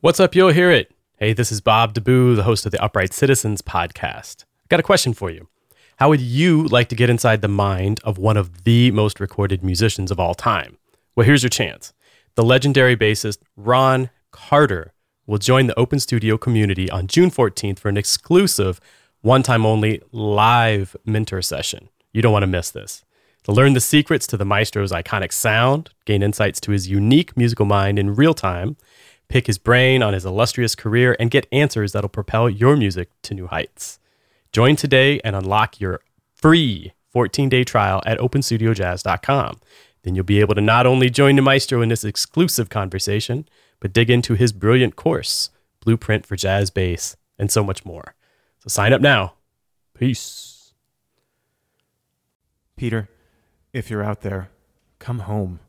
What's up? You'll hear it. Hey, this is Bob DeBoo, the host of the Upright Citizens podcast. I've got a question for you. How would you like to get inside the mind of one of the most recorded musicians of all time? Well, here's your chance. The legendary bassist Ron Carter will join the Open Studio community on June 14th for an exclusive, one time only live mentor session. You don't want to miss this. To learn the secrets to the maestro's iconic sound, gain insights to his unique musical mind in real time, pick his brain on his illustrious career, and get answers that'll propel your music to new heights. Join today and unlock your free 14 day trial at openstudiojazz.com. Then you'll be able to not only join the maestro in this exclusive conversation, but dig into his brilliant course, Blueprint for Jazz Bass, and so much more. So sign up now. Peace. Peter, if you're out there, come home.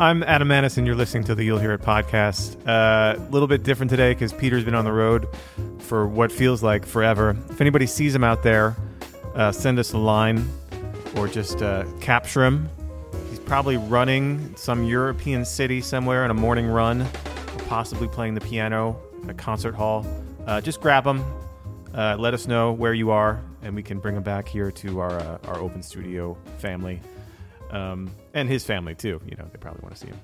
I'm Adam Maness, and you're listening to the You'll Hear It podcast. A uh, little bit different today because Peter's been on the road for what feels like forever. If anybody sees him out there, uh, send us a line or just uh, capture him. He's probably running some European city somewhere on a morning run, or possibly playing the piano in a concert hall. Uh, just grab him. Uh, let us know where you are, and we can bring him back here to our uh, our open studio family um, and his family too. You know, they probably want to see him.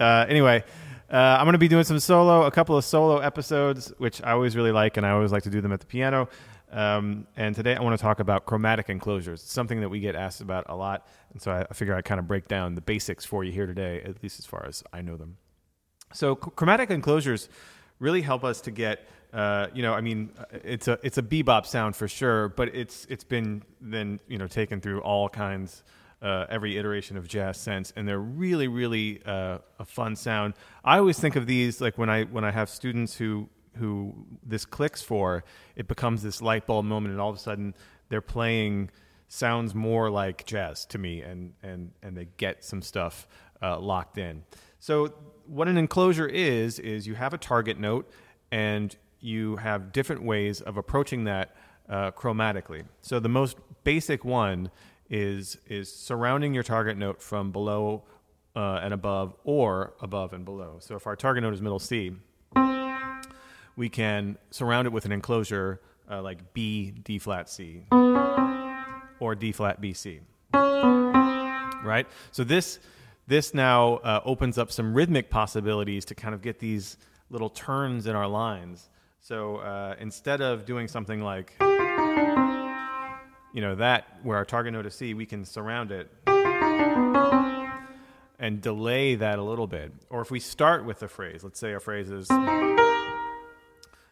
Uh, anyway, uh, I'm going to be doing some solo, a couple of solo episodes, which I always really like, and I always like to do them at the piano. Um, and today I want to talk about chromatic enclosures, it's something that we get asked about a lot. And so I, figure I kind of break down the basics for you here today, at least as far as I know them. So chromatic enclosures really help us to get uh, you know, I mean, it's a it's a bebop sound for sure, but it's it's been then you know taken through all kinds uh, every iteration of jazz sense, and they're really, really uh, a fun sound. I always think of these like when I when I have students who who this clicks for, it becomes this light bulb moment, and all of a sudden they're playing sounds more like jazz to me, and and and they get some stuff uh, locked in. So what an enclosure is is you have a target note, and you have different ways of approaching that uh, chromatically. So the most basic one is is surrounding your target note from below uh, and above or above and below. So if our target note is middle C, we can surround it with an enclosure uh, like B D flat C or D flat B C. Right? So this this now uh, opens up some rhythmic possibilities to kind of get these little turns in our lines. So uh, instead of doing something like you know, that where our target note is C, we can surround it and delay that a little bit. Or if we start with a phrase, let's say our phrase is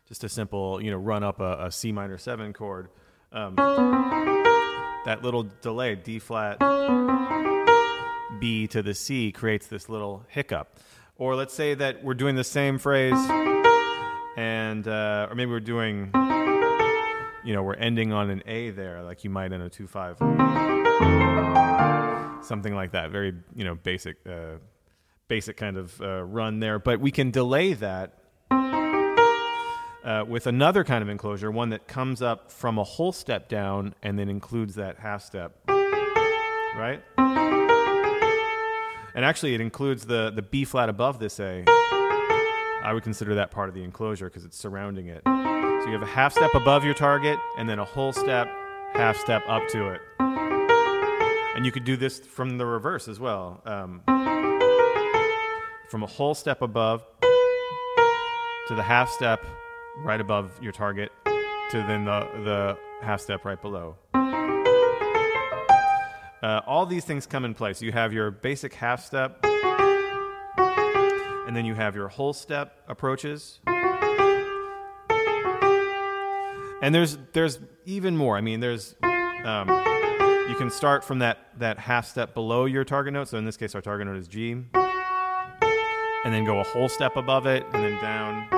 just a simple, you know, run up a, a C minor seven chord. Um, that little delay, D flat, B to the C, creates this little hiccup. Or let's say that we're doing the same phrase, and uh, or maybe we're doing you know, we're ending on an A there, like you might in a two five, something like that. Very you know basic, uh, basic kind of uh, run there. But we can delay that uh, with another kind of enclosure, one that comes up from a whole step down and then includes that half step, right? And actually, it includes the the B flat above this A. I would consider that part of the enclosure because it's surrounding it. So you have a half step above your target and then a whole step, half step up to it. And you could do this from the reverse as well. Um, from a whole step above to the half step right above your target to then the, the half step right below. Uh, all these things come in place. You have your basic half step, and then you have your whole step approaches and there's there's even more. I mean, there's um, you can start from that that half step below your target note. So in this case, our target note is G, and then go a whole step above it, and then down.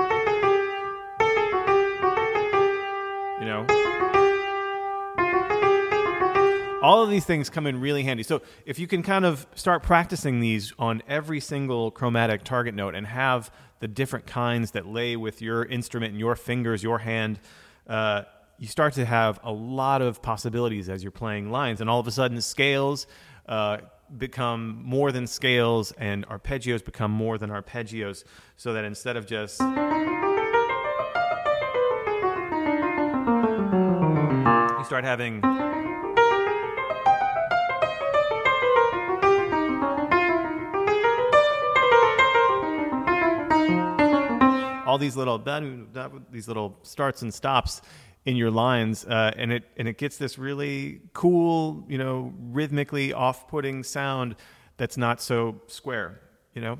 You know. all of these things come in really handy. So if you can kind of start practicing these on every single chromatic target note and have the different kinds that lay with your instrument and your fingers, your hand, uh, you start to have a lot of possibilities as you're playing lines, and all of a sudden scales uh, become more than scales, and arpeggios become more than arpeggios, so that instead of just you start having all these little these little starts and stops in your lines, uh, and it and it gets this really cool, you know, rhythmically off-putting sound that's not so square, you know.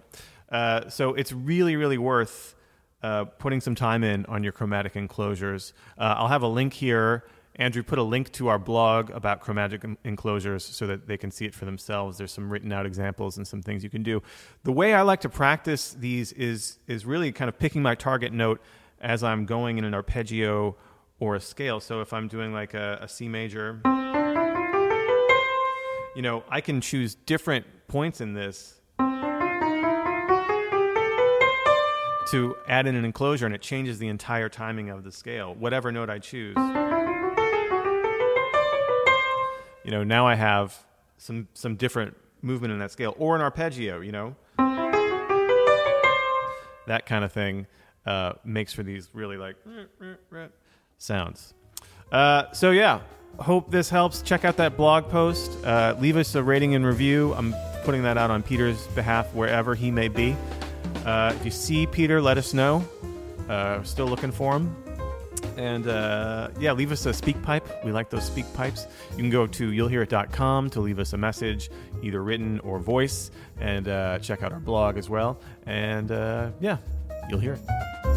Uh, so it's really really worth uh, putting some time in on your chromatic enclosures. Uh, I'll have a link here Andrew put a link to our blog about chromatic enclosures so that they can see it for themselves. There's some written out examples and some things you can do. The way I like to practice these is is really kind of picking my target note as I'm going in an arpeggio or a scale. So if I'm doing like a, a C major, you know, I can choose different points in this to add in an enclosure and it changes the entire timing of the scale, whatever note I choose you know, now I have some some different movement in that scale, or an arpeggio, you know, that kind of thing uh, makes for these really like sounds. Uh, so yeah, hope this helps. Check out that blog post. Uh, leave us a rating and review. I'm putting that out on Peter's behalf wherever he may be. Uh, if you see Peter, let us know. Uh, still looking for him. And uh, yeah, leave us a SpeakPipe. We like those SpeakPipes. You can go to you'llhearit.com to leave us a message, either written or voice, and uh, check out our blog as well. And uh, yeah, you'll hear it.